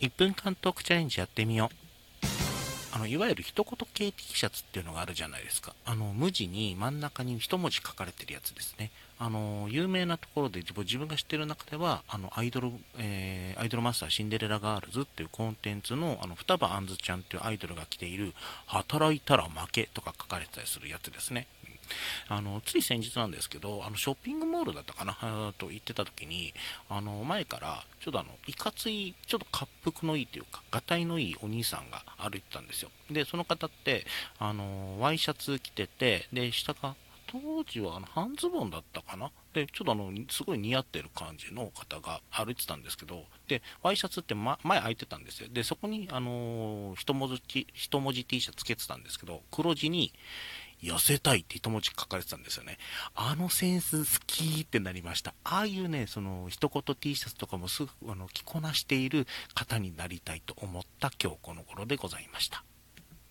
1分間トークチャレンジやってみよう。あの、いわゆる一言系 T シャツっていうのがあるじゃないですか。あの、無地に真ん中に一文字書かれてるやつですね。あの、有名なところで自分が知ってる中では、あの、アイドル、えー、アイドルマスターシンデレラガールズっていうコンテンツの、あの、双葉あんずちゃんっていうアイドルが着ている、働いたら負けとか書かれてたりするやつですね。あのつい先日なんですけど、あのショッピングモールだったかな？と言ってた時に、あの前からちょっとあのいかつい、ちょっと滑腹のいいというか、がたいのいいお兄さんが歩いてたんですよ。で、その方って、あのワイシャツ着てて、で、下が当時はあの半ズボンだったかな？で、ちょっとあの、すごい似合ってる感じの方が歩いてたんですけど、で、ワイシャツって、ま、前開いてたんですよ。で、そこに、あのー、一文字、一文字 T シャツつけてたんですけど、黒字に、寄せたいって一文字書かれてたんですよね。あのセンス好きってなりました。ああいうね、その一言 T シャツとかもすぐあの着こなしている方になりたいと思った今日この頃でございました。